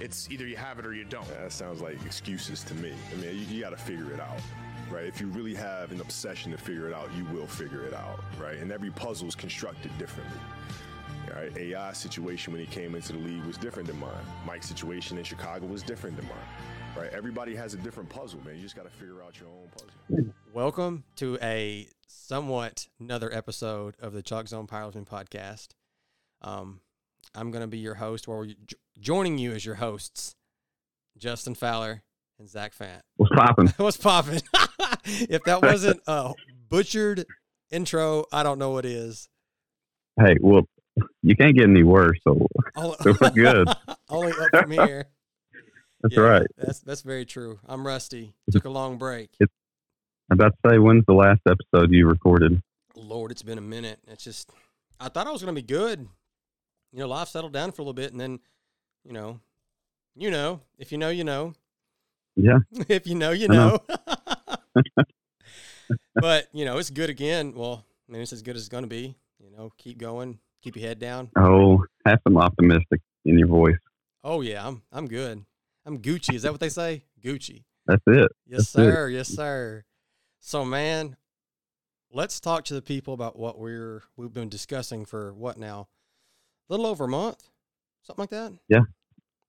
It's either you have it or you don't. Yeah, that sounds like excuses to me. I mean, you, you got to figure it out, right? If you really have an obsession to figure it out, you will figure it out, right? And every puzzle is constructed differently. Right? AI situation when he came into the league was different than mine. Mike's situation in Chicago was different than mine. Right? Everybody has a different puzzle, man. You just got to figure out your own puzzle. Welcome to a somewhat another episode of the Chalk Zone Powerlifting Podcast. Um, I'm going to be your host, or joining you as your hosts, Justin Fowler and Zach Fant. What's popping? What's popping? if that wasn't a butchered intro, I don't know what is. Hey, well, you can't get any worse. So, All, so we're good. only up from here. That's Yeah, right. That's that's very true. I'm rusty. Took a long break. I'm about to say, when's the last episode you recorded? Lord, it's been a minute. It's just I thought I was gonna be good. You know, life settled down for a little bit, and then, you know, you know, if you know, you know. Yeah. if you know, you know. know. but you know, it's good again. Well, I mean, it's as good as it's gonna be. You know, keep going, keep your head down. Oh, have some optimistic in your voice. Oh yeah, I'm I'm good. I'm Gucci. Is that what they say? Gucci. That's it. Yes, That's it. sir. Yes, sir. So, man, let's talk to the people about what we're we've been discussing for what now? A little over a month, something like that. Yeah,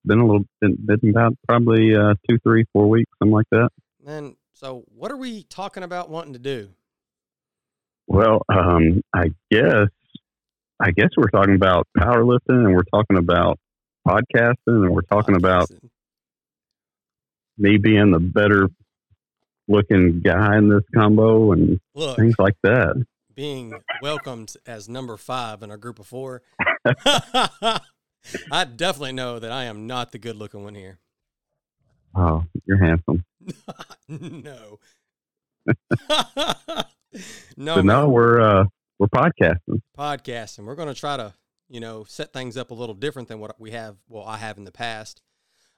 been a little, been, been about probably uh, two, three, four weeks, something like that. And so what are we talking about wanting to do? Well, um, I guess, I guess we're talking about powerlifting, and we're talking about podcasting, and we're talking about me being the better looking guy in this combo and look things like that. being welcomed as number five in our group of four. I definitely know that I am not the good looking one here. Oh, you're handsome. no. no, So man. no, we're uh, we're podcasting. podcasting. We're going to try to, you know, set things up a little different than what we have. Well, I have in the past.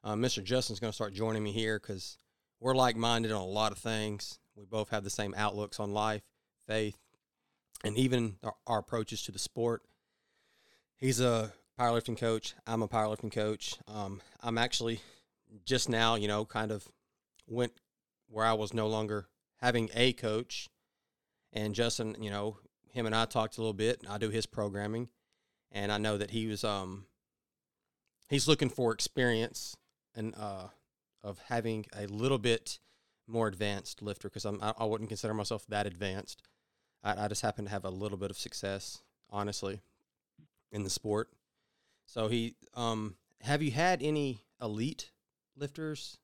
Uh, Mr. Justin's going to start joining me here because we're like minded on a lot of things. We both have the same outlooks on life, faith, and even our, our approaches to the sport. He's a powerlifting coach. I'm a powerlifting coach. Um, I'm actually just now, you know, kind of went where I was no longer having a coach. And Justin, you know, him and I talked a little bit. I do his programming, and I know that he was um he's looking for experience and uh of having a little bit more advanced lifter because I'm I, I wouldn't consider myself that advanced. I, I just happen to have a little bit of success, honestly, in the sport. So he um have you had any elite lifters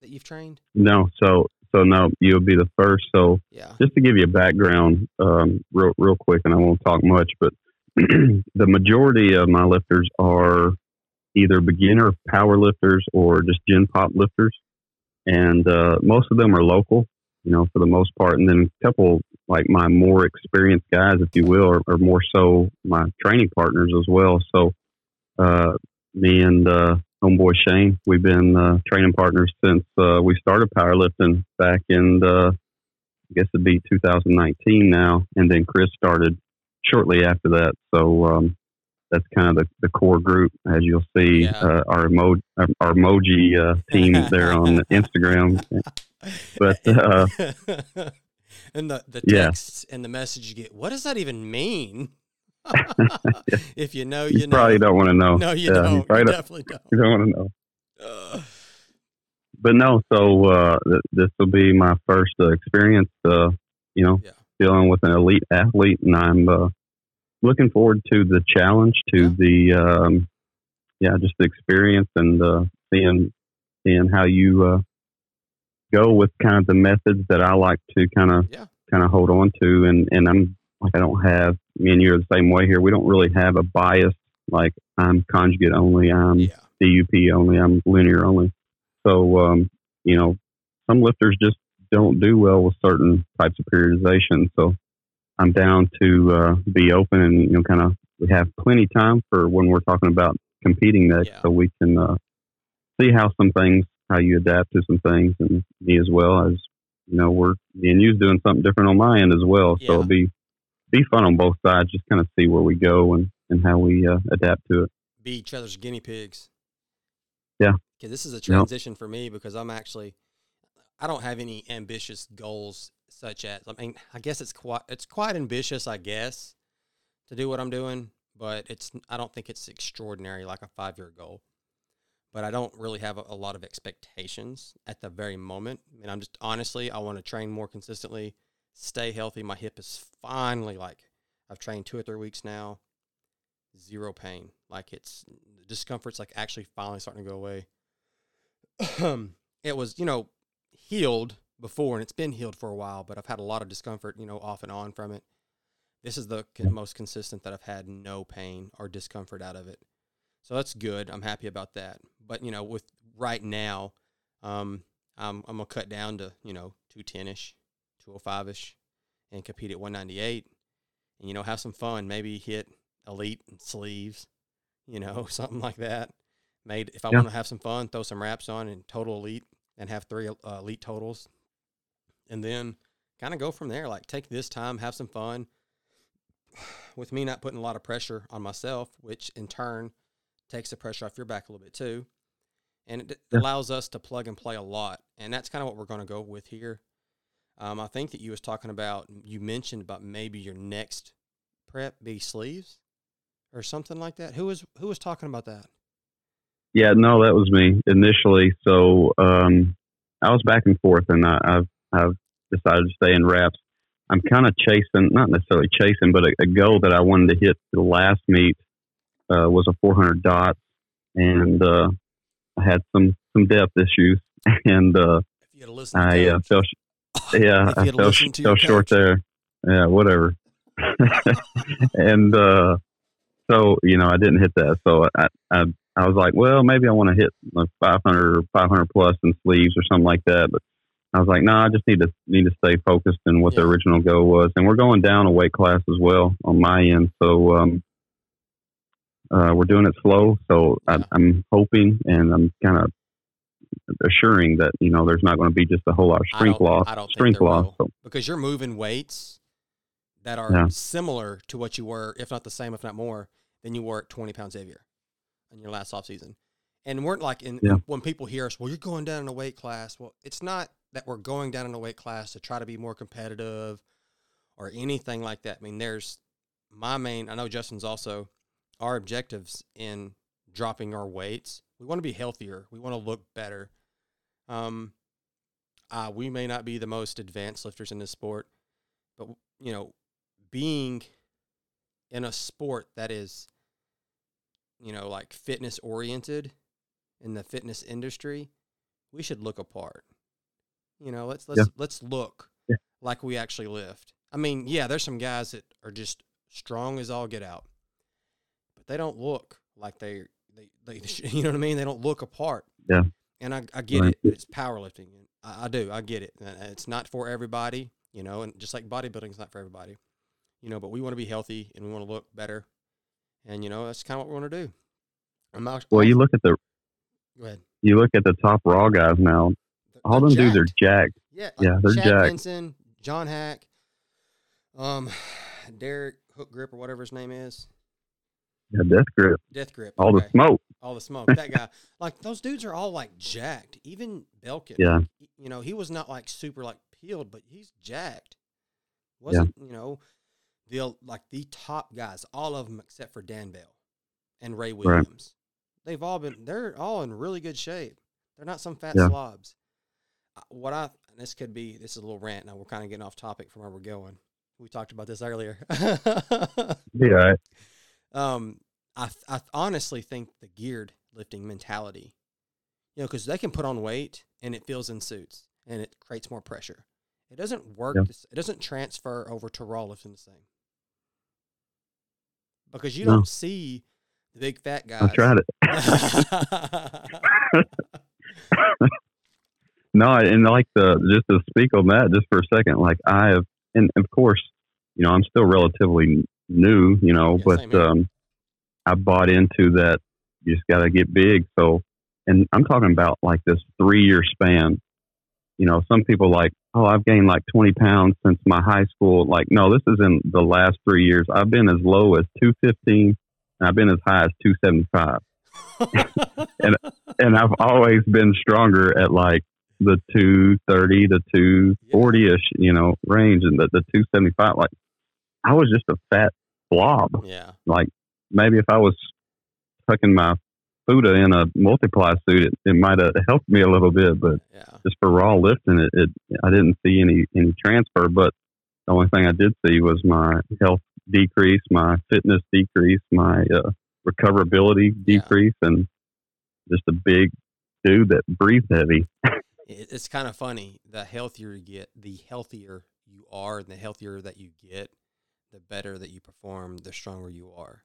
that you've trained? No, so so no, you'll be the first. So Yeah. just to give you a background, um, real real quick, and I won't talk much, but the majority of my lifters are either beginner power lifters or just gen pop lifters, and uh, most of them are local, you know, for the most part, and then a couple like my more experienced guys, if you will, or, are more so my training partners as well. So uh, me and uh, homeboy Shane, we've been uh, training partners since uh, we started powerlifting back in uh, I guess it'd be 2019 now, and then Chris started shortly after that. So um, that's kind of the, the core group, as you'll see Yeah. uh, our emo- our, our emoji uh, team is there on Instagram. But, uh, and the the Yeah. texts and the message you get, what does that even mean? if you know, You, you know. probably don't want to know. No, you Yeah, don't. You, don't, definitely don't. you don't want to know. But no, so uh, th- this will be my first uh, experience, uh, you know, Yeah. dealing with an elite athlete, and I'm uh, looking forward to the challenge, to Yeah. the um, yeah, just the experience and uh, seeing seeing how you uh, go with kind of the methods that I like to kind of Yeah. kind of hold on to, and and I'm like I don't have me and you're the same way here. We don't really have a bias like I'm conjugate only, I'm yeah. DUP only, I'm linear only. So, um, you know, some lifters just don't do well with certain types of periodization. So I'm down to uh, be open and, you know, kind of, we have plenty of time for when we're talking about competing next. Yeah. So we can uh, see how some things, how you adapt to some things and me as well as, you know, we're, me and you's doing something different on my end as well. Yeah. So it'll be, be fun on both sides, just kind of see where we go and, and how we uh, adapt to it. Be each other's guinea pigs. Yeah. Because this is a transition yep. for me because I'm actually, I don't have any ambitious goals such as, I mean, I guess it's quite, it's quite ambitious, I guess, to do what I'm doing, but it's, I don't think it's extraordinary like a five year goal. But I don't really have a, a lot of expectations at the very moment. I mean, I'm just honestly, I want to train more consistently, stay healthy. My hip is finally like, I've trained two or three weeks now zero pain. Like it's discomfort's like actually finally starting to go away. Um, it was, you know, healed before and it's been healed for a while, but I've had a lot of discomfort, you know, off and on from it. This is the most consistent that I've had no pain or discomfort out of it. So that's good. I'm happy about that. But, you know, with right now, um, I'm, I'm going to cut down to, you know, 210 ish, 205 ish, and compete at 198 and, you know, have some fun. Maybe hit elite sleeves, you know, something like that. Made if I yeah. want to have some fun, throw some wraps on and total elite and have three uh, elite totals, and then kind of go from there. Like take this time, have some fun. With me not putting a lot of pressure on myself, which in turn takes the pressure off your back a little bit too, and it allows us to plug and play a lot. And that's kind of what we're going to go with here. Um, I think that you was talking about you mentioned about maybe your next prep be sleeves or something like that. Who was who was talking about that? Yeah, no, that was me initially. So um, I was back and forth, and I, have I've decided to stay in wraps. I'm kind of chasing, not necessarily chasing, but a, a, goal that I wanted to hit the last meet uh, was a 400 dot, and uh, I had some some depth issues, and uh, I uh, fell, yeah, I fell, fell short there. Yeah, whatever. and uh, so, you know, I didn't hit that. So I, I, I was like, well, maybe I want to hit like 500 or 500 plus in sleeves or something like that. But I was like, no, nah, I just need to need to stay focused in what yeah. the original goal was. And we're going down a weight class as well on my end. So, um, uh, we're doing it slow. So I, I'm hoping and I'm kind of assuring that, you know, there's not going to be just a whole lot of strength loss, strength loss. So. Because you're moving weights that are yeah. similar to what you were, if not the same, if not more than you were at 20 pounds heavier in your last off season. And weren't like in yeah. when people hear us, well, you're going down in a weight class. Well, it's not that we're going down in a weight class to try to be more competitive or anything like that. I mean, there's my main. I know Justin's also our objectives in dropping our weights. We want to be healthier. We want to look better. Um, uh, we may not be the most advanced lifters in this sport, but you know, being in a sport that is, you know, like fitness oriented in the fitness industry, we should look apart. You know, let's let's yeah. let's look yeah. like we actually lift. I mean, yeah, there's some guys that are just strong as all get out, but they don't look like they they, they you know what I mean. They don't look apart. Yeah. And I, I get right. it. It's powerlifting. I, I do. I get it. It's not for everybody. You know, and just like bodybuilding is not for everybody you know, but we want to be healthy and we want to look better. And, you know, that's kind of what we want to do. I'm well, you look at the, go ahead. You look at the top raw guys now. They're, all them jacked. dudes are jacked. Yeah. Like yeah. They're Chad jacked. Benson, John Haack, um, Derek Hook Grip or whatever his name is. Yeah, Death Grip. Death Grip. All okay. the smoke. All the smoke. That guy. like those dudes are all like jacked. Even Belkin. Yeah. You know, he was not like super like peeled, but he's jacked. Wasn't, yeah. you know, the like the top guys, all of them except for Dan Bell and Ray Williams. Right. They've all been they're all in really good shape. They're not some fat yeah. slobs. Uh, what I this could be this is a little rant now. We're kind of getting off topic from where we're going. We talked about this earlier. yeah. Um, I I honestly think the geared lifting mentality, you know, because they can put on weight and it fills in suits and it creates more pressure. It doesn't work. Yeah. It doesn't transfer over to raw lifting the same because you no. don't see the big fat guys. I tried it. no, and like the just to speak on that just for a second, like I have, and of course, you know, I'm still relatively new, you know, yeah, but um, I bought into that. You just got to get big. So, and I'm talking about like this three year span. You know, some people like, oh, I've gained like 20 pounds since my high school. Like, no, this is in the last three years. I've been as low as 215 and I've been as high as 275. and and I've always been stronger at like the 230 to 240 ish, you know, range and the, the 275. Like I was just a fat blob. Yeah. Like maybe if I was tucking my Fuda in a multiply suit, it, it might have helped me a little bit, but Yeah. just for raw lifting, it, it I didn't see any any transfer. But the only thing I did see was my health decrease, my fitness decrease, my uh, recoverability Yeah. decrease, and just a big dude that breathed heavy. It's kind of funny. The healthier you get, the healthier you are, and the healthier that you get, the better that you perform, the stronger you are.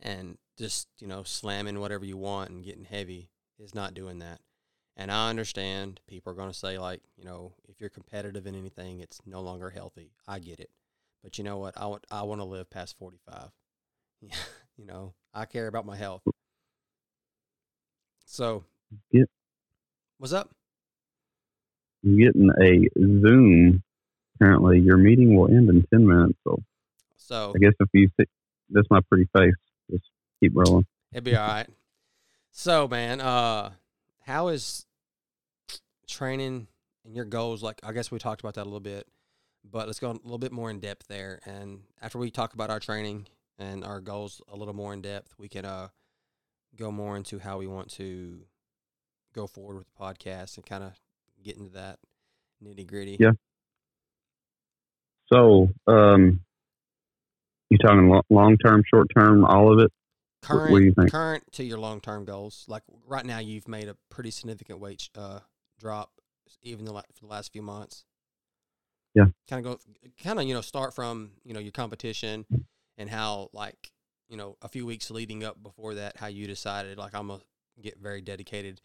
And just, you know, slamming whatever you want and getting heavy is not doing that. And I understand people are going to say, like, you know, if you're competitive in anything, it's no longer healthy. I get it. But you know what? I want, I want to live past 45. you know, I care about my health. So, Yeah. what's up? I'm getting a Zoom. Apparently, your meeting will end in ten minutes. So So I guess if you see, that's my pretty face. Just keep rolling. it'd be all right. So, man, uh, how is training and your goals? Like, I guess we talked about that a little bit, but let's go a little bit more in depth there. And after we talk about our training and our goals a little more in depth, we can uh go more into how we want to go forward with the podcast and kind of get into that nitty gritty. Yeah. So, um, you talking long term, short term, all of it? current what do you think? current to your long term goals. Like right now, you've made a pretty significant weight uh, drop, even the la- for the last few months. Yeah. Kind of go, kind of you know, start from you know your competition and how like you know a few weeks leading up before that, how you decided like I'm gonna get very dedicated.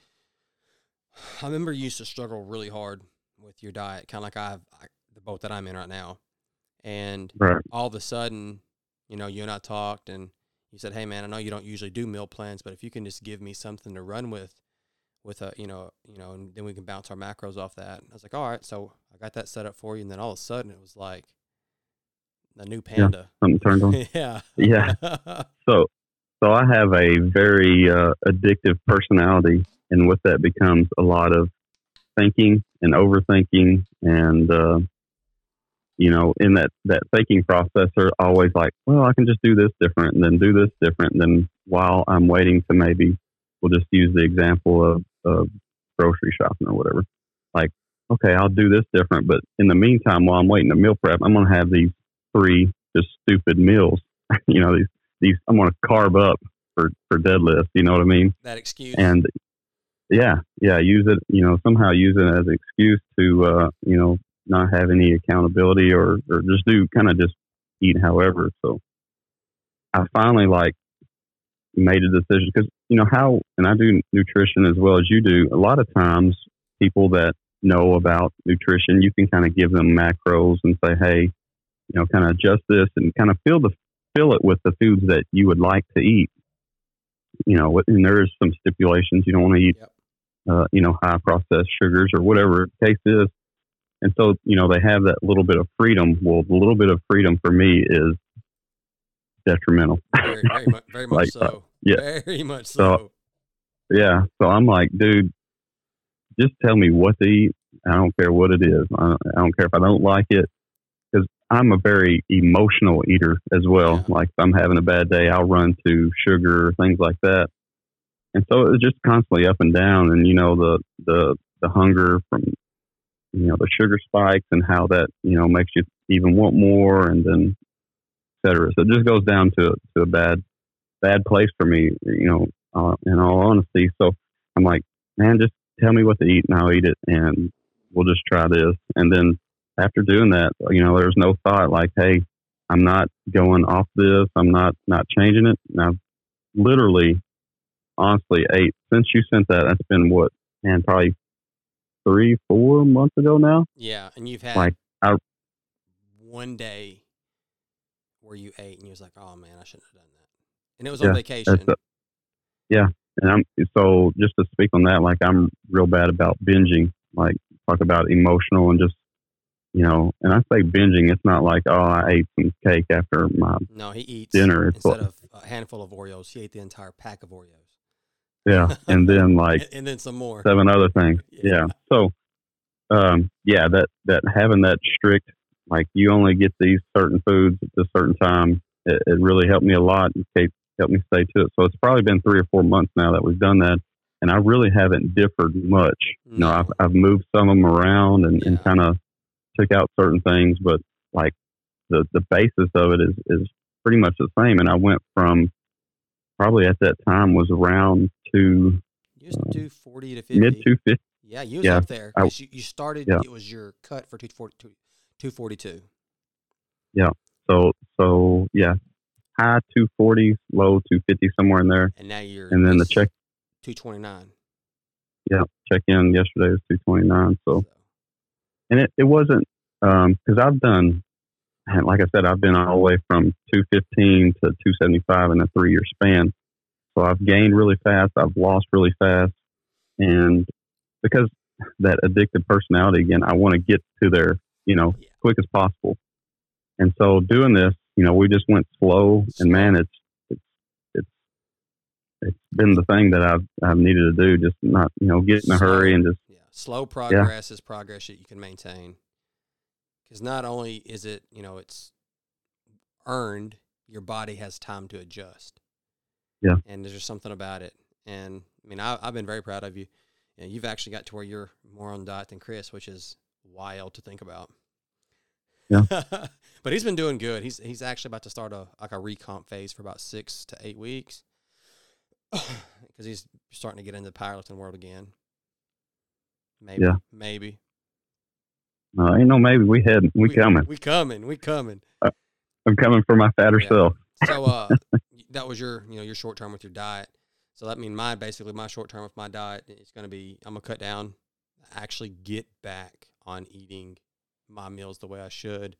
I remember you used to struggle really hard with your diet, kind of like I've I, the boat that I'm in right now, and Right. all of a sudden, you know, you and I talked and you said, Hey man, I know you don't usually do meal plans, but if you can just give me something to run with, with a, you know, you know, and then we can bounce our macros off that. I was like, all right. So I got that set up for you. And then all of a sudden it was like a new panda. Something turned on. yeah. Yeah. So, so I have a very uh, addictive personality, and with that becomes a lot of thinking and overthinking, and uh, you know, in that that thinking process, are always like, well, I can just do this different, and then do this different, and then while I'm waiting to maybe, we'll just use the example of, of grocery shopping or whatever, like, okay, I'll do this different, but in the meantime, while I'm waiting to meal prep, I'm gonna have these three just stupid meals, you know, these these I'm going to carb up for for deadlift. You know what I mean? that excuse. And yeah, yeah, use it. You know, somehow use it as an excuse to uh, you know not have any accountability or or just do kind of just eat however. So I finally like made a decision because you know how and I do nutrition as well as you do. A lot of times, people that know about nutrition, you can kind of give them macros and say, hey, you know, kind of adjust this and kind of fill the fill it with the foods that you would like to eat. You know, and there is some stipulations. You don't want to eat, Yep. uh, you know, high processed sugars or whatever the case is. And so, you know, they have that little bit of freedom. Well, the little bit of freedom for me is detrimental. very, very, mu- very much Like, so. uh, yeah. Very much So- so. Yeah. So I'm like, dude, just tell me what to eat. I don't care what it is. I don't, I don't care if I don't like it. Because I'm a very emotional eater as well. Yeah. Like if I'm having a bad day, I'll run to sugar, or things like that. And so it's just constantly up and down. And, you know, the, the, the hunger from, you know, the sugar spikes and how that, you know, makes you even want more and then et cetera. So it just goes down to, to a bad, bad place for me, you know, uh, in all honesty. So I'm like, man, just tell me what to eat and I'll eat it and we'll just try this. And then after doing that, you know, there's no thought like, hey, I'm not going off this. I'm not not changing it. And I've literally, honestly, ate since you sent that. That's been what, man, probably three, four months ago now. Yeah. And you've had Like, I- one day where you ate and you was like, oh man, I shouldn't have done that. And it was Yeah, on vacation. A, yeah, and I'm so just to speak on that. Like, I'm real bad about binging. Like, talk about emotional and just you know. And I say binging. It's not like oh, I ate some cake after my no, he eats dinner. Instead of a handful of Oreos, he ate the entire pack of Oreos. Yeah, and then like and, and then some more. seven other things. Yeah. Yeah. So, um, yeah, that that having that strict, like you only get these certain foods at this certain time, it, it really helped me a lot. and kept helped me stay to it. So it's probably been three or four months now that we've done that, and I really haven't differed much. You know, I've I've moved some of them around and, and kind of took out certain things, but like the the basis of it is is pretty much the same. And I went from probably at that time was around two. You was uh, two forty to fifty. mid two fifty. Yeah, you was yeah, up there. I- you, you started. yeah. It was your cut for 242. Yeah. So so yeah, high two forties, low two fifty, somewhere in there. and now you're. And then the check 229. Yeah, check in yesterday was two twenty nine. So So, and it, it wasn't um, because I've done and like I said I've been all the way from two fifteen to two seventy five in a three year span. So I've gained really fast. I've lost really fast, and because that addictive personality again, I want to get to there, you know, Yeah. quick as possible. And so doing this, you know, we just went slow, and man, it's it's it's it's been the thing that I've I've needed to do. Just not, you know, get in a hurry and just yeah, slow progress is progress that you can maintain. Because not only is it, you know, it's earned, your body has time to adjust. Yeah. And there's just something about it. And I mean, I, I've been very proud of you. And you've actually got to where you're more on diet than Chris, which is wild to think about. Yeah. but he's been doing good. He's he's actually about to start a like a recomp phase for about six to eight weeks because he's starting to get into the powerlifting world again. Maybe, Yeah. maybe uh, ain't no maybe we heading, we, coming. we coming, we coming. I'm coming for my fatter Yeah. self. So uh, that was your you know your short term with your diet. So that means my basically my short term with my diet is going to be I'm gonna cut down, actually get back on eating my meals the way I should.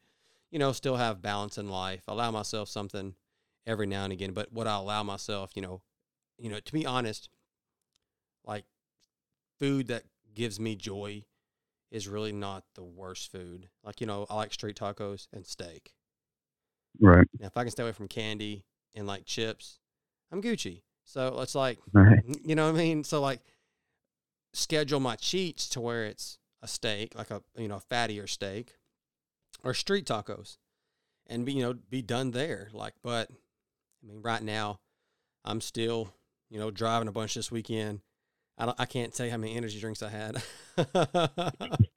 You know, still have balance in life. Allow myself something every now and again, but what I allow myself, you know, you know, to be honest, like food that gives me joy is really not the worst food. Like you know, I like street tacos and steak. Right. Now, if I can stay away from candy and like chips, I'm Gucci. So it's like, Right. you know what I mean? So like, schedule my cheats to where it's a steak, like a you know a fattier steak, or street tacos, and be you know be done there. Like, but I mean, right now, I'm still you know driving a bunch this weekend. I don't, I can't tell you how many energy drinks I had.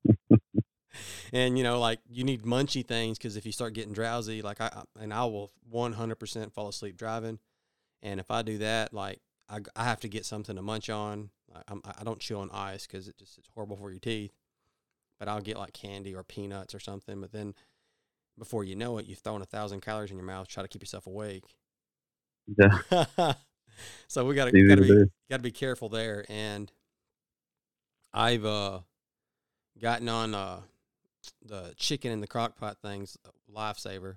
and you know, like you need munchy things because if you start getting drowsy, like I I- and I will 100% fall asleep driving. And if I do that, like I, I have to get something to munch on. Like, I'm, I don't chew on ice because it just it's horrible for your teeth. But I'll get like candy or peanuts or something. But then before you know it, you've thrown a thousand calories in your mouth. Try to keep yourself awake. Yeah. so we gotta gotta be gotta be careful there. And I've uh gotten on uh the chicken in the crock pot things, uh, lifesaver.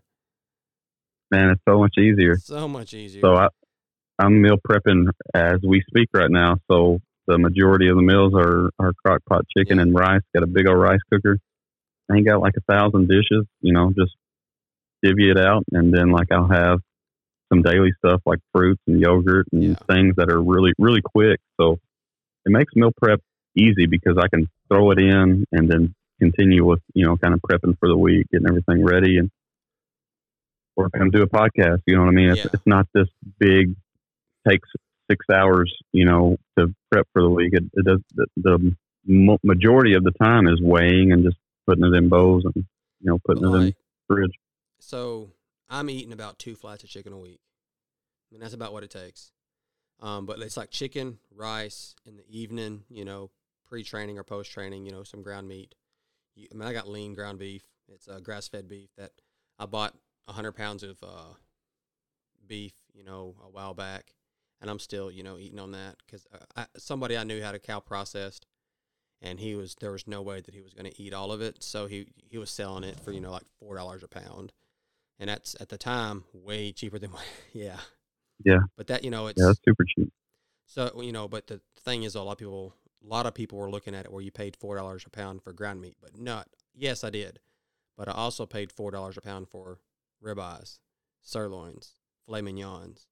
Man, it's so much easier. So much easier. So I, I'm meal prepping as we speak right now. So the majority of the meals are, are crock pot chicken Yeah. and rice. Got a big old rice cooker. I ain't got like a thousand dishes, you know, just divvy it out. And then like I'll have some daily stuff like fruits and yogurt and Yeah. things that are really, really quick. So it makes meal prep easy because I can throw it in and then continue with, you know, kind of prepping for the week, getting everything ready and or if I'm gonna do a podcast, you know what I mean? It's, Yeah. it's not this big takes six hours, you know, to prep for the week. It, it does the, the majority of the time is weighing and just putting it in bowls and you know putting it in the fridge. So I'm eating about two flats of chicken a week. I mean, that's about what it takes. Um, but it's like chicken, rice in the evening, you know, pre-training or post-training, you know, some ground meat. You, I mean, I got lean ground beef. It's uh, grass-fed beef that I bought 100 pounds of uh, beef, you know, a while back, and I'm still, you know, eating on that because somebody I knew had a cow processed, and he was there was no way that he was going to eat all of it, so he he was selling it for you know like four dollars a pound, and that's at the time way cheaper than yeah, Yeah. But that you know it's Yeah, super cheap. so you know, but the thing is, a lot of people, a lot of people were looking at it where you paid four dollars a pound for ground meat, but not. Yes, I did, but I also paid four dollars a pound for ribeyes, sirloins, filet mignons,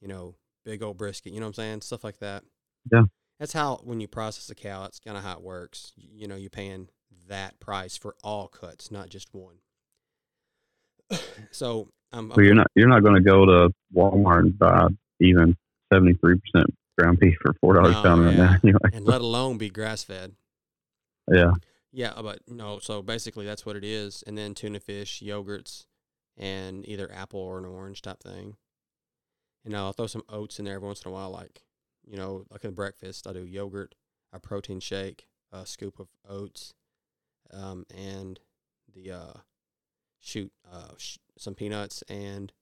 you know, big old brisket. You know what I'm saying? Stuff like that. Yeah. That's how when you process a cow, that's kind of how it works. You, you know, you're paying that price for all cuts, not just one. So um, So you're not you're not going to go to Walmart and buy even seventy three percent ground beef for four dollars No, pound right now. Anyway, and let alone be grass fed. yeah, Yeah, but no. So basically, that's what it is. And then tuna fish, yogurts, and either apple or an orange type thing. And I'll throw some oats in there every once in a while, like you know, like in breakfast. I do yogurt, a protein shake, a scoop of oats, um, and the uh, shoot uh, sh- some peanuts and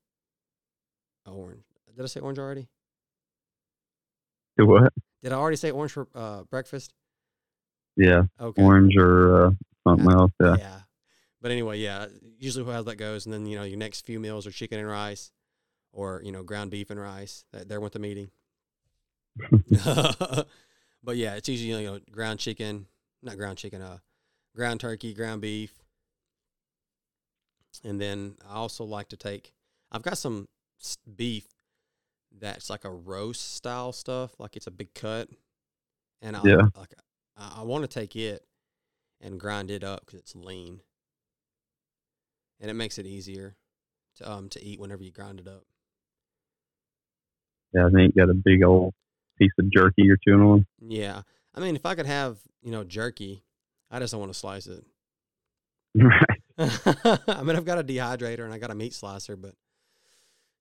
orange. Did I say orange already? Do what? Did I already say orange for uh, breakfast? Yeah, Okay. orange or uh, something else. Yeah. But anyway, yeah, usually how that goes. And then, you know, your next few meals are chicken and rice or, you know, ground beef and rice. That There went the meeting. but yeah, it's usually, you know, ground chicken, not ground chicken, uh, ground turkey, ground beef. And then I also like to take, I've got some beef that's like a roast style stuff, like it's a big cut. And I, Yeah. like, I, I want to take it and grind it up because it's lean, and it makes it easier to um to eat whenever you grind it up. Yeah, I think you got a big old piece of jerky you're chewing on. Yeah, I mean, if I could have you know jerky, I just don't want to slice it. right. I mean, I've got a dehydrator and I got a meat slicer, but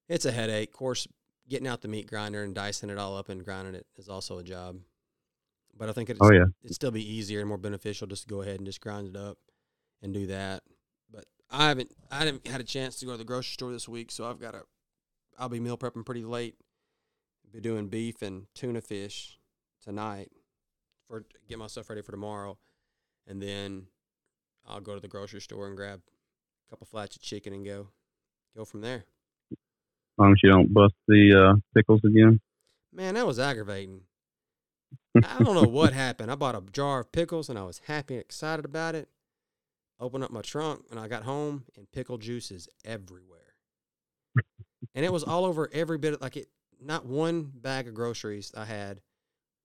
it's a headache. Of course, getting out the meat grinder and dicing it all up and grinding it is also a job. But I think it's, Oh yeah. it'd still be easier and more beneficial just to go ahead and just grind it up and do that. But I haven't I haven't had a chance to go to the grocery store this week, so I've got to I'll be meal prepping pretty late. Be doing beef and tuna fish tonight for get myself ready for tomorrow, and then I'll go to the grocery store and grab a couple flats of chicken and go go from there. As long as you don't bust the uh, pickles again. Man, that was aggravating. I don't know what happened. I bought a jar of pickles and I was happy and excited about it. Opened up my trunk and I got home and pickle juices everywhere. and it was all over every bit of like it not one bag of groceries I had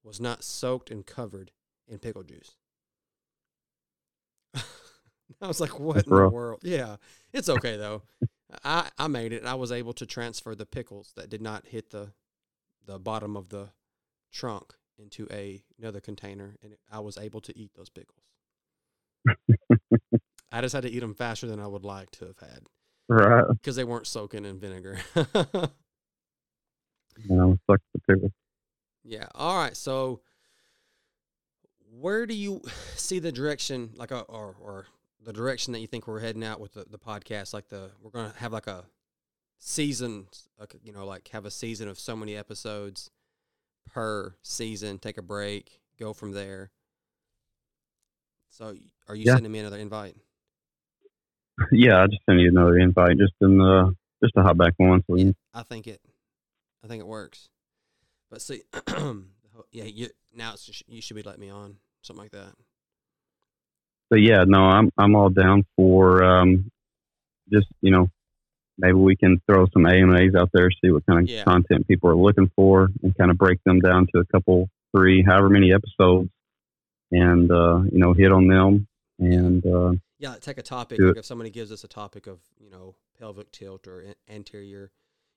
was not soaked and covered in pickle juice. I was like, what That's in the world? Yeah. It's okay though. I, I made it. I was able to transfer the pickles that did not hit the the bottom of the trunk into a another container, and I was able to eat those pickles. I just had to eat them faster than I would like to have had Right. because they weren't soaking in vinegar. You know, suck the pickles. yeah. All right. So, where do you see the direction, like, a, or or the direction that you think we're heading out with the, the podcast? Like the we're gonna have like a season, like you know, like have a season of so many episodes per season. Take a break, go from there. So, are you Yeah. sending me another invite? Yeah, I just sent you another invite just in the just to hop back on. So Yeah, I think it. I think it works. But see, yeah, you now it's just, you should be letting me on something like that. But yeah, no, I'm I'm all down for um, just you know maybe we can throw some AMAs out there, see what kind of Yeah. content people are looking for, and kind of break them down to a couple, three, however many episodes, and uh, you know hit on them. And uh, Yeah, take a topic. Like if somebody gives us a topic of you know pelvic tilt or an- anterior,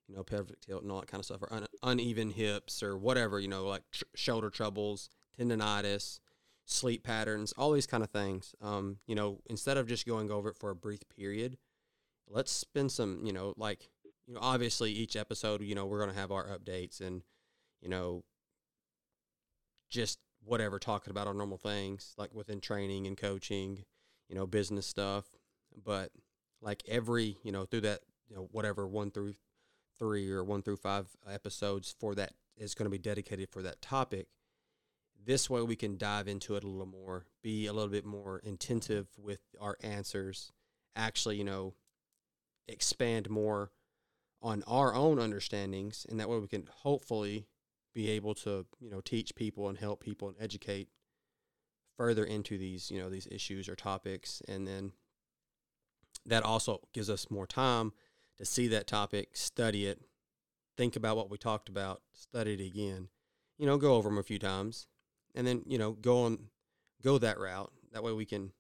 you know pelvic tilt and all that kind of stuff, or un- uneven hips or whatever, you know like tr- shoulder troubles, tendonitis, sleep patterns, all these kind of things. Um, you know, instead of just going over it for a brief period, let's spend some, you know, like you know, obviously each episode, you know, we're gonna have our updates and you know, just whatever talking about our normal things like within training and coaching you know, business stuff. But like every, you know, through that, you know, whatever one through three or one through five episodes for that is going to be dedicated for that topic. This way we can dive into it a little more, be a little bit more intensive with our answers, actually, you know, expand more on our own understandings. And that way we can hopefully be able to, you know, teach people and help people and educate further into these you know these issues or topics and then that also gives us more time to see that topic study it think about what we talked about study it again you know, go over them a few times, and then you know go on go that route. That way we can,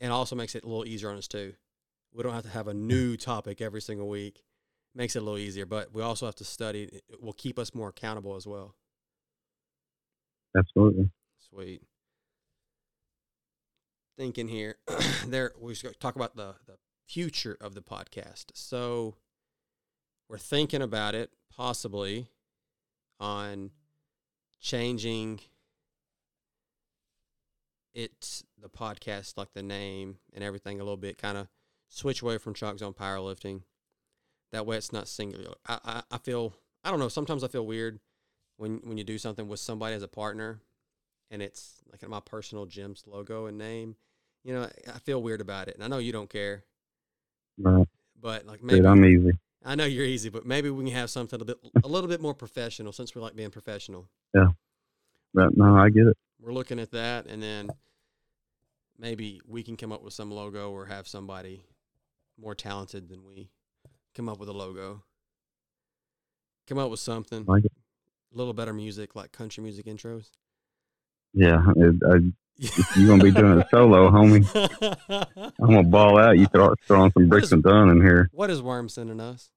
and also makes it a little easier on us too. We don't have to have a new topic every single week. Makes it a little easier, but we also have to study. It will keep us more accountable as well. Absolutely. Sweet. Thinking here, there we should talk about the the future of the podcast. So we're thinking about it possibly on changing it the podcast like the name and everything a little bit kind of switch away from chalk zone powerlifting that way it's not singular I, I i feel i don't know sometimes i feel weird when when you do something with somebody as a partner and it's like my personal gym's logo and name you know i feel weird about it and i know you don't care Right. but like maybe Dude, I'm easy. I know you're easy, but maybe we can have something a bit a little bit more professional since we like being professional. Yeah. But no, I get it. We're looking at that and then maybe we can come up with some logo or have somebody more talented than we come up with a logo. Come up with something. Like. A little better music like country music intros. Yeah. I, you're gonna be doing a solo, homie. I'm gonna ball out. You throw throwing some bricks and done in here. what is Worm sending us?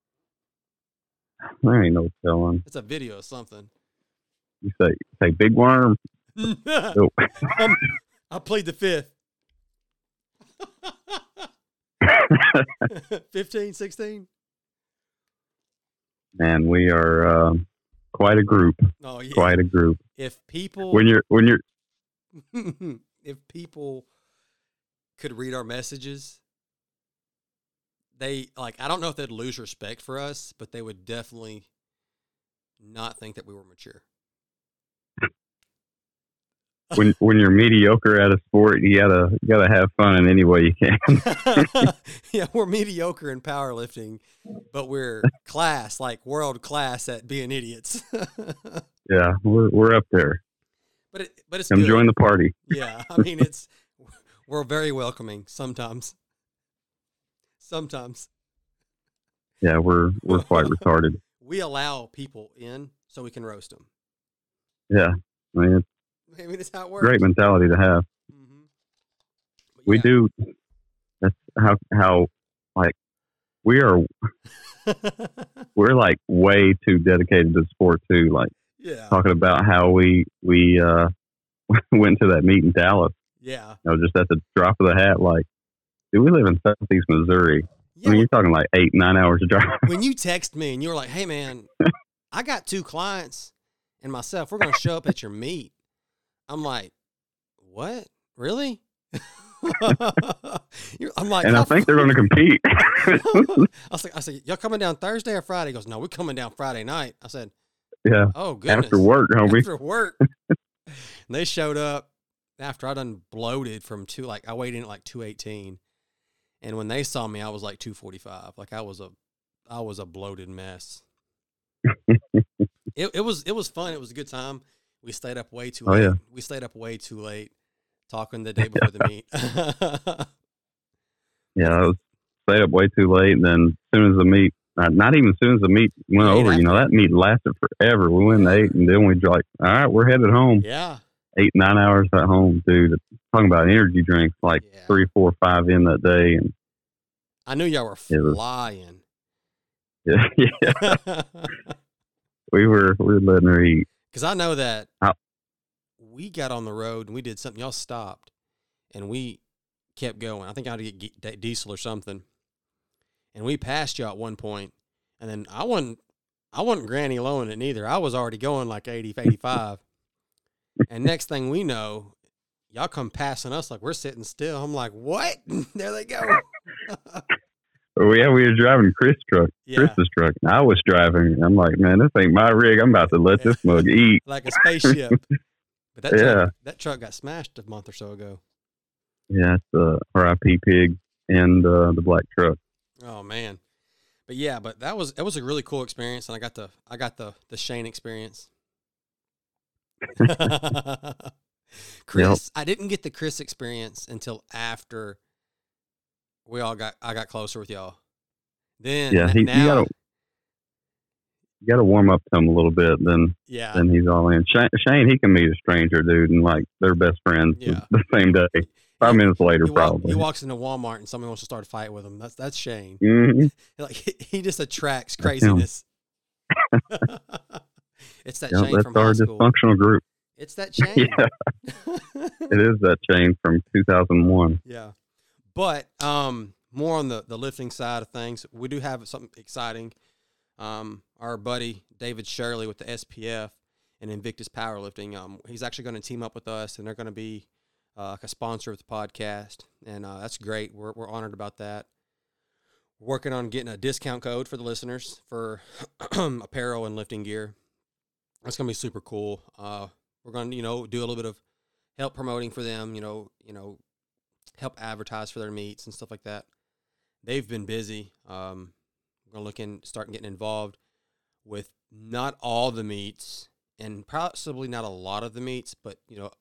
There ain't no telling. It's a video of something. You say say big worm. Oh. I played the fifth. 15, 16? Man, we are um, quite a group. Oh yeah. Quite a group. If people When you're when you're if people could read our messages, they like I don't know if they'd lose respect for us, but they would definitely not think that we were mature. When when you're mediocre at a sport, you gotta you gotta have fun in any way you can. yeah, we're mediocre in powerlifting, but we're class, like world class at being idiots. yeah, we're we're up there. but it, but it's Come good. join the party. Yeah, I mean it's we're very welcoming sometimes. Sometimes Yeah, we're we're quite retarded. we allow people in so we can roast them. Yeah, I mean I mean, that's how it works. great mentality to have. Mhm. But We do. That's how how like we are. We're like way too dedicated to sport too. Like yeah, talking about how we we uh went to that meet in Dallas. yeah, You know, just at the drop of the hat. Like, do we live in Southeast Missouri? yeah. I mean, you're talking like eight nine hours of drive. when you text me and you're like, "Hey, man, I got two clients and myself. We're going to show up at your meet," I'm like, "What? Really?" I'm like, and I think they're going to compete. I was like, I said, y'all coming down Thursday or Friday? He goes, no, we're coming down Friday night. I said, yeah, oh goodness. after work, homie. After work. and they showed up after I done bloated from two, like I weighed in at like 218. And when they saw me, I was like 245. Like I was a, I was a bloated mess. it, it was, it was fun. It was a good time. We stayed up way too Oh, late. yeah. We stayed up way too late talking the day before the meet. Yeah, I was stayed up way too late, and then as soon as the meet, not, not even as soon as the meet went over, you know, that meet lasted forever. We went eight, and then we like, all right, we're headed home. yeah. Eight, nine hours at home, dude. Talking about energy drinks, like Yeah. three, four, five in that day, and I knew y'all were It was- flying. yeah, yeah, we were we were letting her eat. Because I know that How- we got on the road and we did something. Y'all stopped and we kept going. I think I had to get diesel or something. And we passed y'all at one point, And then I wasn't, I wasn't granny lowing it neither. I was already going like 80, 85. and next thing we know, y'all come passing us like we're sitting still. I'm like, what? there they go. Oh, yeah, we were driving Chris' truck, yeah. Chris's truck. And I was driving. I'm like, man, this ain't my rig. I'm about to let this mug eat. like a spaceship. But that Yeah. truck, that truck got smashed a month or so ago. Yeah, it's the RIP pig and uh, the black truck. Oh man. But yeah, but that was that was a really cool experience and I got the I got the the Shane experience. Chris, I didn't get the Chris experience until after we all got I got closer with y'all. Then Yeah, he- you gotta- you got to warm up to him a little bit. Then Yeah. then he's all in. Shane, Shane, he can meet a stranger, dude, and like they're best friends Yeah. the same day. Five minutes later, he, walk- probably. he walks into Walmart and somebody wants to start a fight with him. That's that's Shane. Mhm. Like he just attracts craziness. it's that Yeah, Shane that's from our dysfunctional group. It's that Shane. It is that chain from 2001. Yeah. But um, more on the, the lifting side of things, we do have something exciting. Um, our buddy David Shirley with the SPF and Invictus Powerlifting, um, he's actually going to team up with us, and they're going to be uh, a sponsor of the podcast, and uh, that's great. We're we're honored about that. Working on getting a discount code for the listeners for apparel and lifting gear. That's going to be super cool. Uh, we're going to you know do a little bit of help promoting for them. You know you know help advertise for their meets and stuff like that. They've been busy. Um, we're gonna look in, start getting involved with not all the meets and possibly not a lot of the meets, but you know,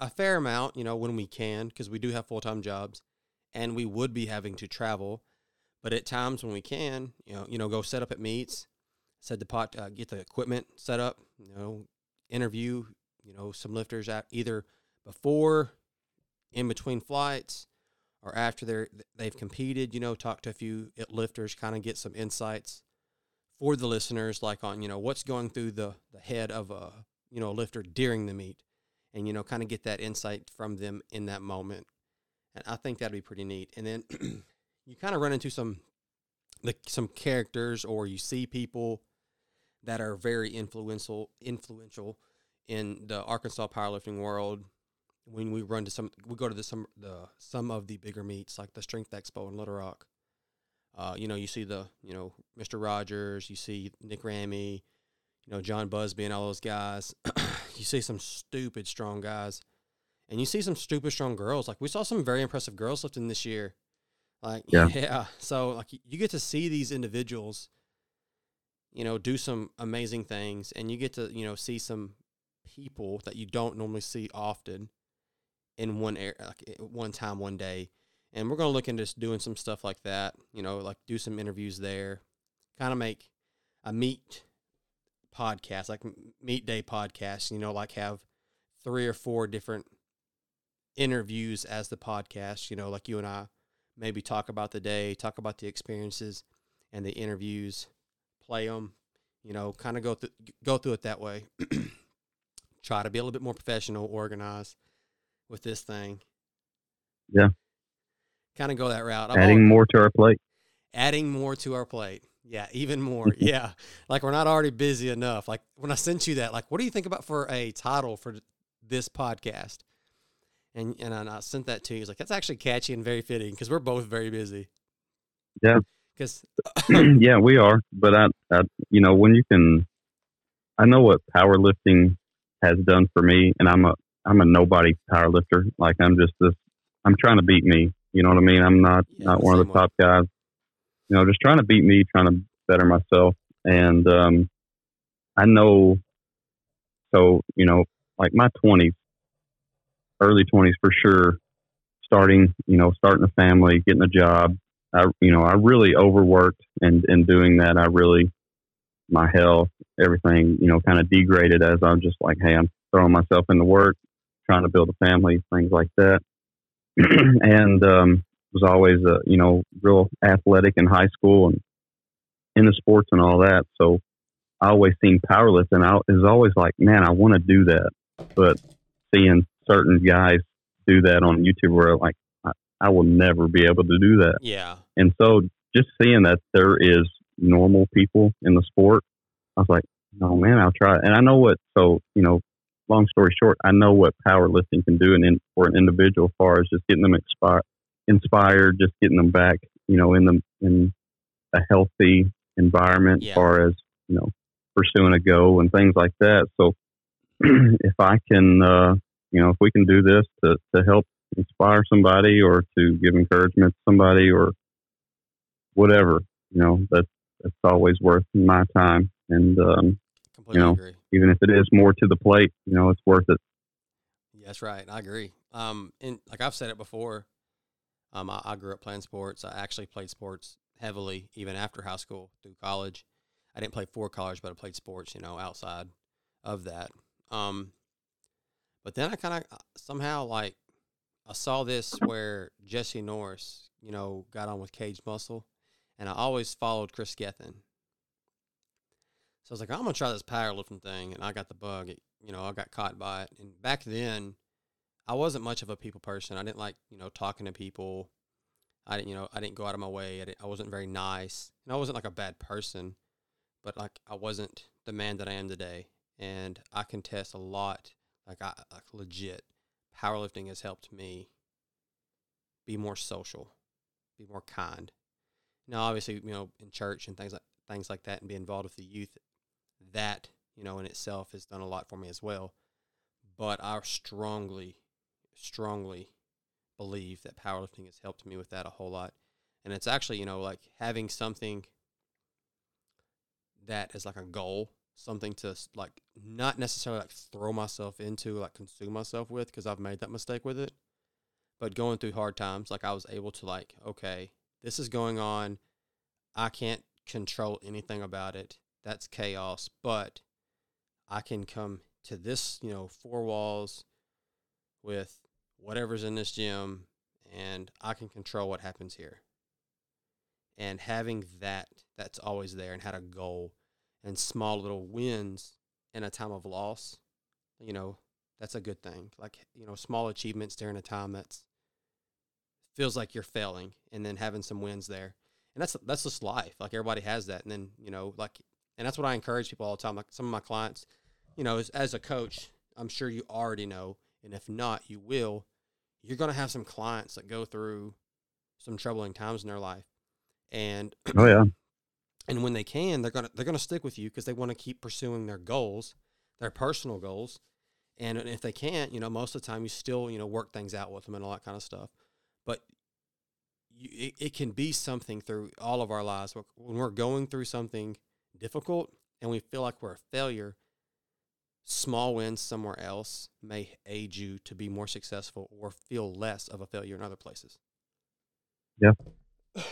a fair amount. You know, when we can, because we do have full time jobs, and we would be having to travel. But at times when we can, you know, you know, go set up at meets, set the pot, uh, get the equipment set up. You know, interview, you know, some lifters at either before in between flights or after they're they've competed you know talk to a few lifters kind of get some insights for the listeners like on you know what's going through the the head of a you know lifter during the meet and you know kind of get that insight from them in that moment. And i think that'd be pretty neat. And then you kind of run into some some characters or you see people that are very influential influential in the arkansas powerlifting world when we run to some we go to the some the some of the bigger meets like the strength expo in little rock. Uh, you know you see the you know mr rogers you see nick ramey you know john busby and all those guys. You see some stupid strong guys. And you see some stupid strong girls. Like we saw some very impressive girls lifting this year. Like Yeah. yeah. So like you get to see these individuals you know do some amazing things. And you get to you know see some people that you don't normally see often in one air like eh, one time one day. And we're going to look into doing some stuff like that you know like do some interviews there. Kind of make a meet podcast like meet day podcast you know like have three or four different interviews as the podcast you know like you and i maybe talk about the day talk about the experiences and the interviews play them you know kind of go through go through it that way. Try to be a little bit more professional organized with this thing. Yeah. kind of go that route. I've Adding al- more to our plate. adding more to our plate. Yeah even more. Yeah. Like we're not already busy enough. Like when i sent you that like what do you think about for a title for this podcast? And and I, and I sent that to you. He's like that's actually catchy and very fitting because we're both very busy. Yeah. because yeah, we are. But I, I, you know, when you can, I know what powerlifting has done for me, and I'm a, I'm a nobody powerlifter. Like I'm just this, I'm trying to beat me. You know what I mean? I'm not, Yeah, not one of the top guys. You know, just trying to beat me, trying to better myself, and um, I know. So you know, like my twenties, early twenties for sure. Starting, you know, starting a family, getting a job, I you know I really overworked and in doing that I really my health everything you know kind of degraded as I'm just like hey I'm throwing myself into work trying to build a family things like that. And um, was always a you know real athletic in high school and into sports and all that. So I always seemed powerless, and I was always like man I want to do that. But seeing certain guys do that on YouTube where like I, I will never be able to do that. Yeah. And so just seeing that there is normal people in the sport, I was like, no, man, I'll try. And I know what, so, you know, long story short, I know what powerlifting can do and in, for an individual as far as just getting them expi- inspired, just getting them back, you know, in the, in a healthy environment Yeah. as far as, you know, pursuing a goal and things like that. So if I can, uh, you know, if we can do this to, to help inspire somebody or to give encouragement to somebody or whatever, you know, that's that's always worth my time. And um, completely know, agree even if it is more to the plate, you know, it's worth it. That's right. I agree. Um, and like I've said it before, um, I, I grew up playing sports. I actually played sports heavily even after high school through college. I didn't play for college, but I played sports, you know, outside of that. Um, but then I kind of somehow like I saw this where Jesse Norris, you know, got on with Cage Muscle, and I always followed Chris Gethin. So I was like, I'm gonna try this powerlifting thing, and I got the bug. It, you know, I got caught by it. And back then, I wasn't much of a people person. I didn't like, you know, talking to people. I didn't, you know, I didn't go out of my way. I, I wasn't very nice, and I wasn't like a bad person, but like I wasn't the man that I am today. And I can contest a lot. Like I like legit, powerlifting has helped me be more social, be more kind. Now, obviously, you know, in church and things like things like that, and be involved with the youth, that you know in itself has done a lot for me as well. But I strongly, strongly believe that powerlifting has helped me with that a whole lot. And it's actually, you know, like having something that is like a goal, something to like not necessarily like throw myself into, like consume myself with, because I've made that mistake with it. But going through hard times, like I was able to, like, okay, this is going on. I can't control anything about it. That's chaos. But I can come to this, you know, four walls with whatever's in this gym and I can control what happens here. And having that, that's always there and had a goal and small little wins in a time of loss, you know, that's a good thing. Like, you know, small achievements during a time that's feels like you're failing and then having some wins there. And that's that's just life. Like everybody has that. And then, you know, like and that's what I encourage people all the time. Like some of my clients, you know, as, as a coach, I'm sure you already know, and if not, you will. You're going to have some clients that go through some troubling times in their life, and oh yeah, and when they can, they're gonna they're gonna stick with you because they want to keep pursuing their goals, their personal goals, and if they can't, you know, most of the time you still you know work things out with them and all that kind of stuff, but you, it, it can be something through all of our lives when we're going through something difficult and we feel like we're a failure small wins somewhere else may aid you to be more successful or feel less of a failure in other places. Yeah.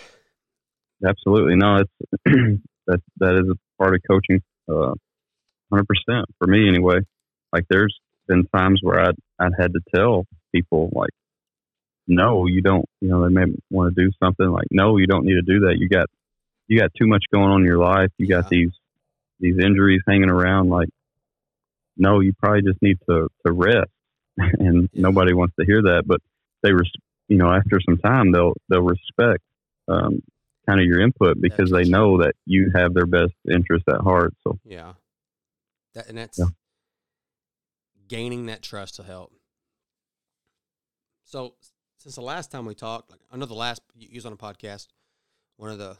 Absolutely. No, it's that that is a part of coaching uh 100% for me anyway. Like there's been times where I'd, I'd had to tell people like no, you don't, you know, they may want to do something like no, you don't need to do that. You got you got too much going on in your life. You got these these injuries hanging around like no, you probably just need to, to rest. and nobody wants to hear that, but they, res- you know, after some time, they'll, they'll respect, um, kind of your input because that's they know that you have their best interest at heart. So, yeah. That, and that's yeah. gaining that trust to help. So, since the last time we talked, like I know the last you was on a podcast, one of the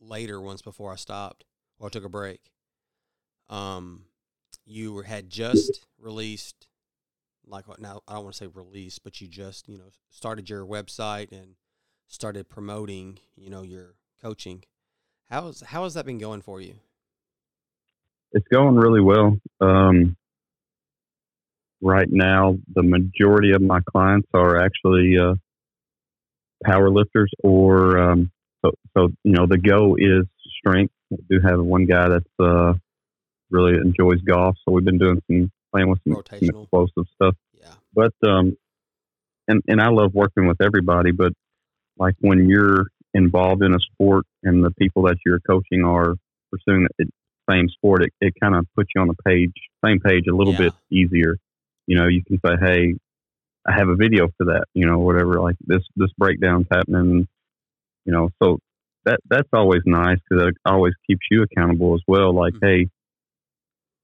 later once before I stopped or took a break. Um, you had just released like what now I don't want to say released, but you just, you know, started your website and started promoting, you know, your coaching. How's how has that been going for you? It's going really well. Um, right now, the majority of my clients are actually uh, power lifters, or um, so, so you know, the go is strength. I do have one guy that's uh, really enjoys golf, so we've been doing some playing with some, some explosive stuff. Yeah. But um, and and I love working with everybody, but like when you're involved in a sport and the people that you're coaching are pursuing the same sport, it, it kind of puts you on the page, same page, a little yeah. bit easier. You know, you can say, "Hey, I have a video for that," you know, whatever. Like this, this breakdown's happening. You know, so that that's always nice because it always keeps you accountable as well. Like, mm-hmm. hey,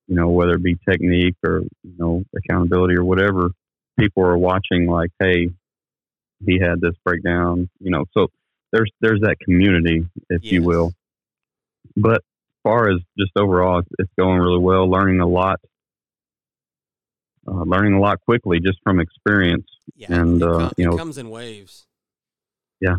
you know, whether it be technique or, you know, accountability or whatever, people are watching like, hey, he had this breakdown, you know, so there's there's that community, if yes. you will. But as far as just overall, it's going really well. Learning a lot, uh, learning a lot quickly just from experience. Yeah, and uh, com- you know, comes in waves. Yeah,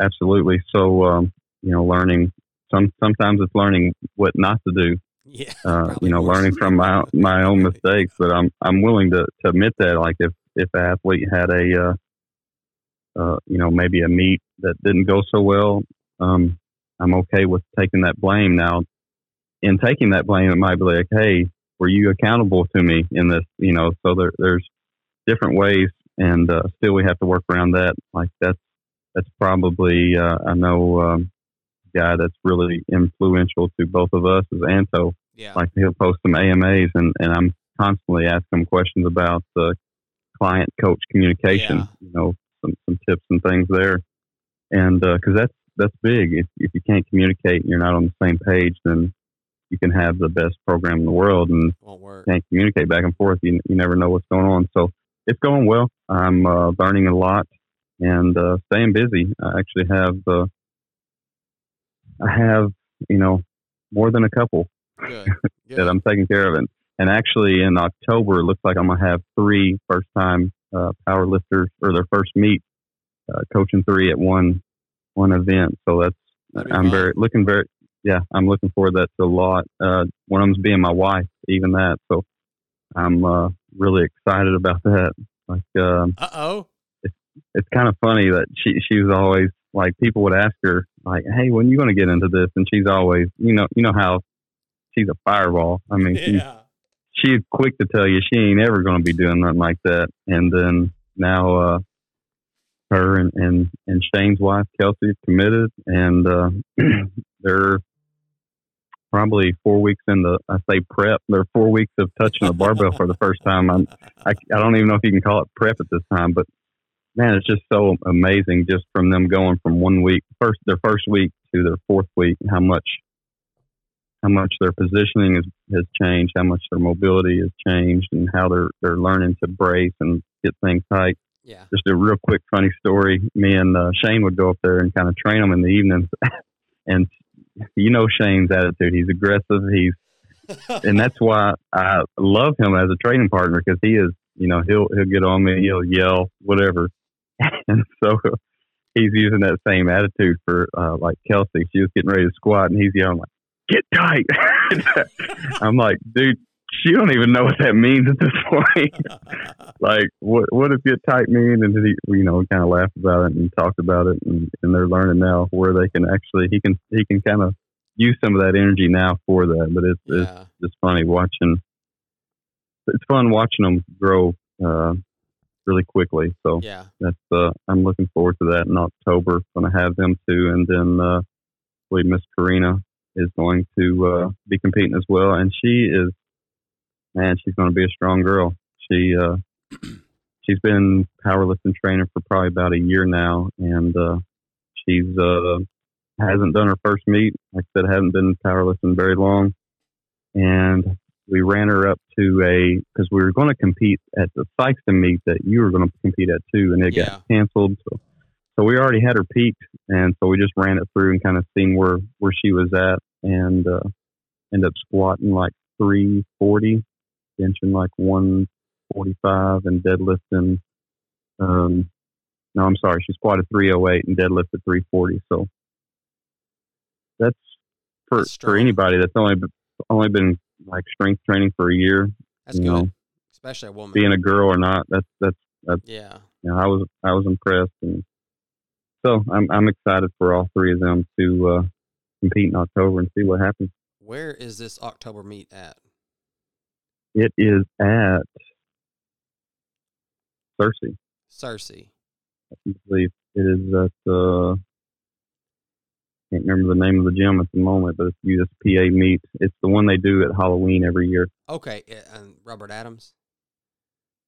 absolutely. So um, you know, learning some sometimes it's learning what not to do yeah, uh, you know, learning from my my own mistakes. But I'm I'm willing to, to admit that. Like if if an athlete had a uh, uh, you know maybe a meet that didn't go so well, um, I'm okay with taking that blame. Now, in taking that blame, it might be like, hey, were you accountable to me in this? You know, so there, there's different ways, and uh, still we have to work around that. Like that's that's probably uh, I know um, guy that's really influential to both of us is Anto. Yeah. Like he'll post some AMAs, and and I'm constantly asking him questions about the client coach communication. Yeah. You know, some some tips and things there, and because that's that's big. If if you can't communicate and you're not on the same page, then you can have the best program in the world and can't communicate back and forth. You, you never know what's going on. So it's going well. I'm uh, learning a lot and uh, staying busy. I actually have uh, I have you know more than a couple that I'm taking care of. And, and actually, in October, it looks like I'm gonna have three first time uh, power lifters or their first meet, uh, coaching three at one one event. So that's That'd I'm very looking very yeah I'm looking forward to that to a lot. Uh, one of them's being my wife, even that. So I'm uh, really excited about that. Like um, Uh oh. It's kind of funny that she she was always like people would ask her like, "Hey, when are you going to get into this?" And she's always, you know, you know how she's a fireball. I mean, she's Yeah. she's quick to tell you she ain't ever going to be doing nothing like that. And then now, uh, her and, and, and Shane's wife, Kelsey, committed and, uh, they're probably four weeks into, I say prep. They're four weeks of touching a barbell for the first time. I'm, I, I don't even know if you can call it prep at this time, but man, it's just so amazing just from them going from one week, first, their first week to their fourth week, how much how much their positioning has, has changed, how much their mobility has changed, and how they're they're learning to brace and get things tight. Yeah. Just a real quick funny story. Me and uh, Shane would go up there and kind of train them in the evenings, and you know Shane's attitude. He's aggressive. He's and that's why I love him as a training partner because he is, you know, he'll he'll get on me, he'll yell, whatever, and so he's using that same attitude for uh, like Kelsey. She was getting ready to squat, and he's yelling like, "Get tight!" I'm like, dude, she don't even know what that means at this point. like, what what does get tight mean? And he, you know, kind of laughed about it and talked about it, and, and they're learning now where they can actually he can he can kind of use some of that energy now for that. But it's it's yeah. just funny watching. It's fun watching them grow uh, really quickly. So Yeah. that's uh, I'm looking forward to that in October. Going to have them too, and then uh, I believe Miss Karina is going to uh, be competing as well, and she is man, she's going to be a strong girl. She uh, she's been powerlifting training for probably about a year now, and uh, she's uh, hasn't done her first meet. Like I said, hasn't been powerlifting very long, and we ran her up to a because we were going to compete at the Sikeston meet that you were going to compete at too, and it Yeah. got canceled. So, so we already had her peaked, and so we just ran it through and kind of seen where where she was at, and uh, ended up squatting like three forty, benching like one forty five, and deadlifting. Um, no, I'm sorry, she squatted three oh eight and deadlifted three forty. So that's for That's for anybody that's only only been like strength training for a year, That's you good. know, Especially a woman. being a girl or not. That's that's that's yeah. you know, I was I was impressed, and so I'm I'm excited for all three of them to uh, compete in October and see what happens. Where is this October meet at? It is at Searcy, Searcy. I believe it is at uh, can't remember the name of the gym at the moment, but it's USPA meet. It's the one they do at Halloween every year. Okay. And Robert Adams?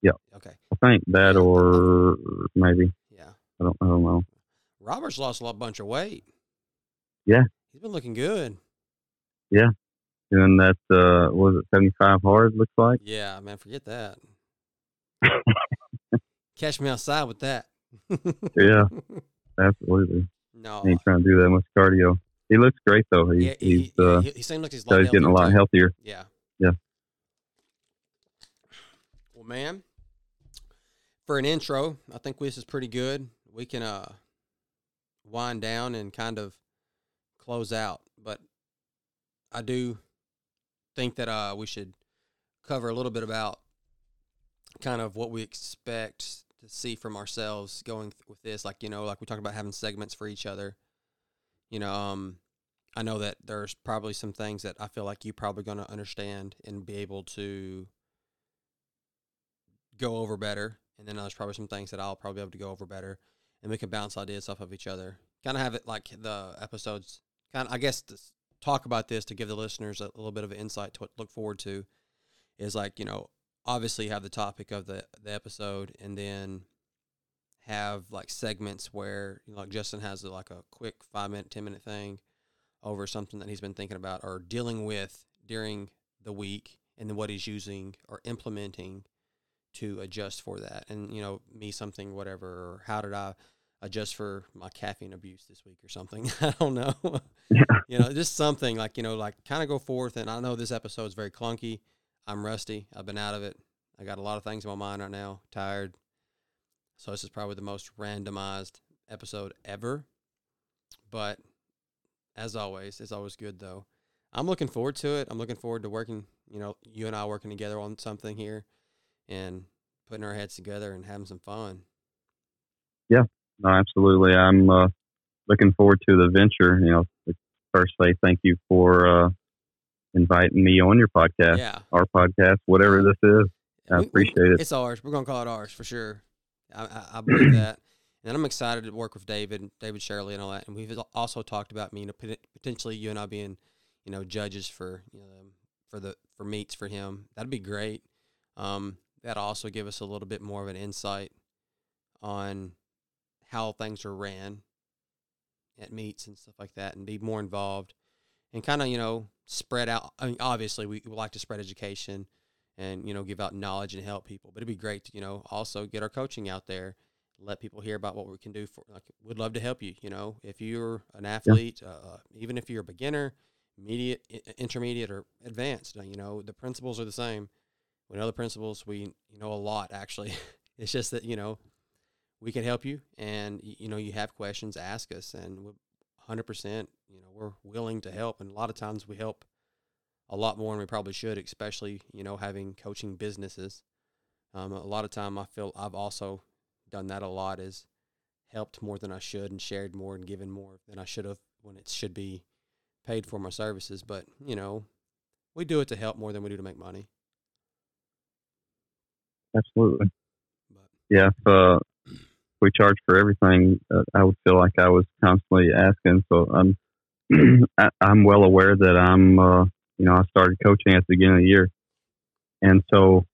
Yeah. Okay. I think that or maybe Yeah. I don't I don't know. Robert's lost a lot bunch of weight. Yeah. He's been looking good. Doing that uh, was it 75 hard? Looks like. Yeah, man, forget that. Catch me outside with that. Yeah. Absolutely. No. ain't trying to do that much cardio. He looks great though. He, yeah, he, he's uh, he, he seems like he's, he's getting a lot too. healthier. Yeah. Yeah. Well, man, for an intro, I think this is pretty good. We can uh wind down and kind of close out, but I do think that uh we should cover a little bit about kind of what we expect to see from ourselves going th- with this like you know like we talked about having segments for each other you know um I know that there's probably some things that I feel like you're probably going to understand and be able to go over better. And then there's probably some things that I'll probably be able to go over better. And we can bounce ideas off of each other. Kind of have it like the episodes, kind of, I guess, talk about this to give the listeners a little bit of insight to what to look forward to is like, you know, obviously have the topic of the, the episode and then have like segments where, you know, like Justin has like a quick five minute, 10 minute thing over something that he's been thinking about or dealing with during the week and then what he's using or implementing to adjust for that. And you know me something whatever or how did i adjust for my caffeine abuse this week or something? I don't know. Yeah. you know just something like you know like kind of go forth and i know this episode is very clunky i'm rusty i've been out of it i got a lot of things in my mind right now tired so this is probably the most randomized episode ever but as always, it's always good though. I'm looking forward to it. I'm looking forward to working, you know, you and I working together on something here and putting our heads together and having some fun. Yeah, no, absolutely. I'm uh, looking forward to the venture. You know, first say thank you for uh, inviting me on your podcast, Yeah. our podcast, whatever this is. I We- we- appreciate it. It's ours. We're gonna call it ours for sure. I, I, I believe that, and I'm excited to work with David, David Shirley, and all that. And we've also talked about me, you know, potentially you and I being, you know, judges for you know for the for meets for him. That'd be great. Um, that'd also give us a little bit more of an insight on how things are ran at meets and stuff like that, and be more involved, and kind of you know spread out. I mean, obviously we, we like to spread education and you know give out knowledge and help people, but it'd be great to you know also get our coaching out there. Let people hear about what we can do for. Like, would love to help you. You know, if you're an athlete, yeah. uh, even if you're a beginner, immediate, intermediate, or advanced. You know, the principles are the same. We know the principles. We you know a lot actually. it's just that you know we can help you, and you know you have questions, ask us, and we'll 100%. You know, we're willing to help. And a lot of times we help a lot more than we probably should, especially, you know, having coaching businesses. Um, a lot of time I feel I've also done that a lot is helped more than I should and shared more and given more than I should have when it should be paid for my services. But, you know, we do it to help more than we do to make money. Absolutely. But, yeah. If, uh, we charge for everything, uh, I would feel like I was constantly asking. So I'm, I, I'm well aware that I'm, uh, you know, I started coaching at the beginning of the year, and so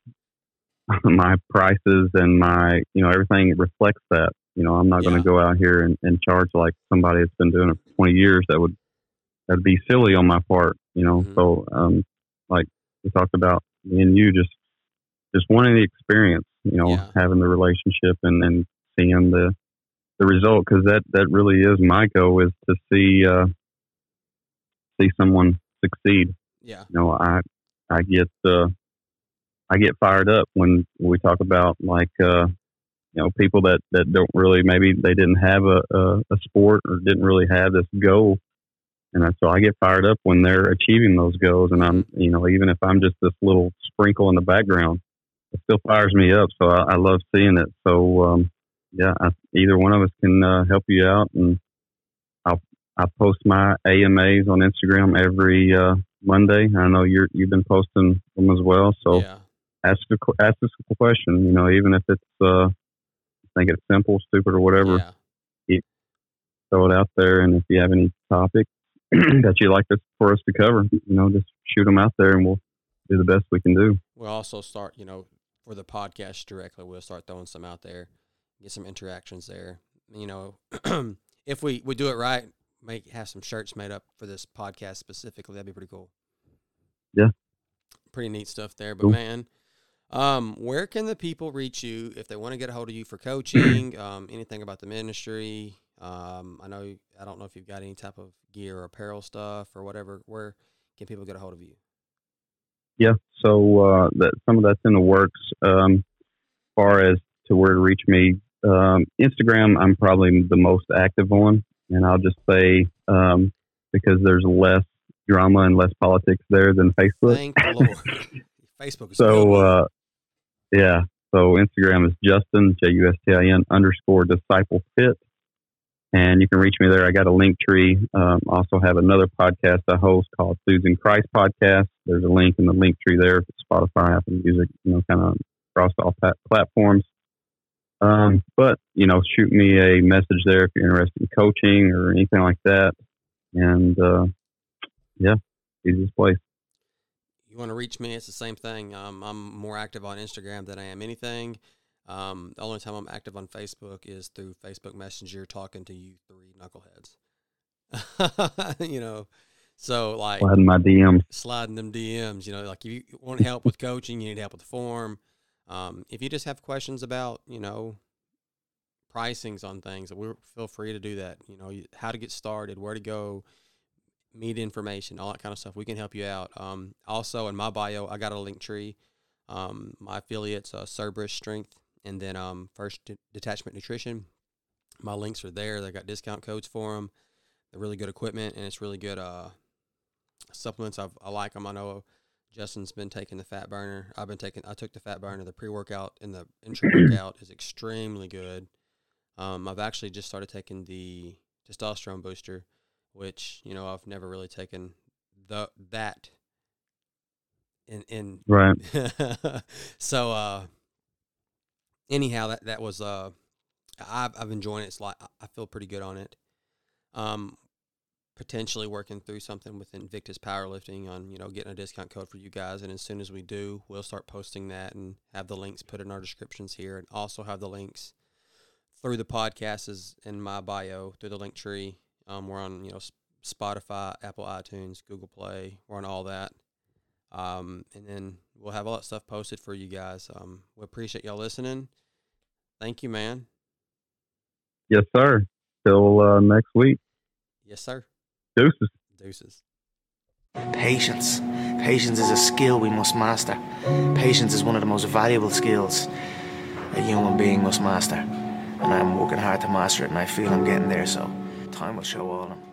my prices and my, you know, everything reflects that. You know, I'm not going to go out here and, and charge like somebody that's been doing it for 20 years. That would that'd be silly on my part. You know, Mhm. so um, like we talked about, me and you just just wanting the experience. You know, Yeah. having the relationship and and seeing the the result because that that really is my goal is to see uh, see someone succeed yeah, you know, I I get uh, I get fired up when we talk about like uh, you know people that that don't really maybe they didn't have a, a, a sport or didn't really have this goal, and I, so I get fired up when they're achieving those goals, and I'm you know even if I'm just this little sprinkle in the background, it still fires me up. So I, I love seeing it. So um, yeah, I, either one of us can uh, help you out, and I'll I post my AMAs on Instagram every uh, Monday. I know you're you've been posting them as well. So yeah, ask qu- ask us a question. You know, even if it's uh, I think it's simple, stupid, or whatever. yeah. Throw it out there, and if you have any topics that you'd like us for us to cover, you know, just shoot them out there, and we'll do the best we can do. We'll also start, you know, for the podcast directly. We'll start throwing some out there, get some interactions there. You know, if we we do it right, make have some shirts made up for this podcast specifically. That'd be pretty cool. Yeah. pretty neat stuff there. But Cool. man, um, where can the people reach you if they want to get a hold of you for coaching? um, anything about the ministry? Um, I know I don't know if you've got any type of gear or apparel stuff or whatever. Where can people get a hold of you? Yeah. So uh, that some of that's in the works. Um, as far as to where to reach me, um, Instagram, I'm probably the most active on, and I'll just say um, because there's less drama and less politics there than Facebook. Thank the Lord. Facebook is So uh, yeah. So Instagram is Justin J U S T I N underscore disciple fit. and you can reach me there. I got a link tree. Um, also have another podcast I host called Susan Christ Podcast. There's a link in the link tree there Spotify, Apple Music, you know, kind of across all platforms. Um, but you know, shoot me a message there if you're interested in coaching or anything like that. And uh, yeah, easiest place. You want to reach me? It's the same thing. Um, I'm more active on Instagram than I am anything. Um, the only time I'm active on Facebook is through Facebook Messenger, talking to you three knuckleheads. you know, so like sliding my DMs, sliding them DMs. You know, like if you want help with coaching, you need help with the form. Um, if you just have questions about, you know, pricings on things, we feel free to do that. You know, how to get started, where to go, meet information, all that kind of stuff. We can help you out. Um, also, in my bio, I got a link tree. Um, my affiliates, uh, Cerberus Strength and then um, First De- Detachment Nutrition. My links are there. They got discount codes for them. They're really good equipment, and it's really good uh, supplements. I've, I like them. I know Justin's been taking the fat burner. I've been taking. I took the fat burner. The pre workout and the intra workout is extremely good. Um, I've actually just started taking the testosterone booster, which you know I've never really taken the that. In in right. so uh, anyhow, that that was uh, I've I've enjoyed it. It's like I feel pretty good on it. Um, potentially working through something with Invictus Powerlifting on you know getting a discount code for you guys, and as soon as we do, we'll start posting that and have the links put in our descriptions here, and also have the links through the podcast is in my bio through the link tree. Um, we're on you know Spotify, Apple iTunes, Google Play. We're on all that. Um, and then we'll have all that stuff posted for you guys. Um, we appreciate y'all listening. Thank you, man. Yes, sir. Till uh, next week. Yes, sir. Deuces. Deuces. Patience. Patience is a skill we must master. Patience is one of the most valuable skills a human being must master. And I'm working hard to master it, and I feel I'm getting there, so time will show all of them.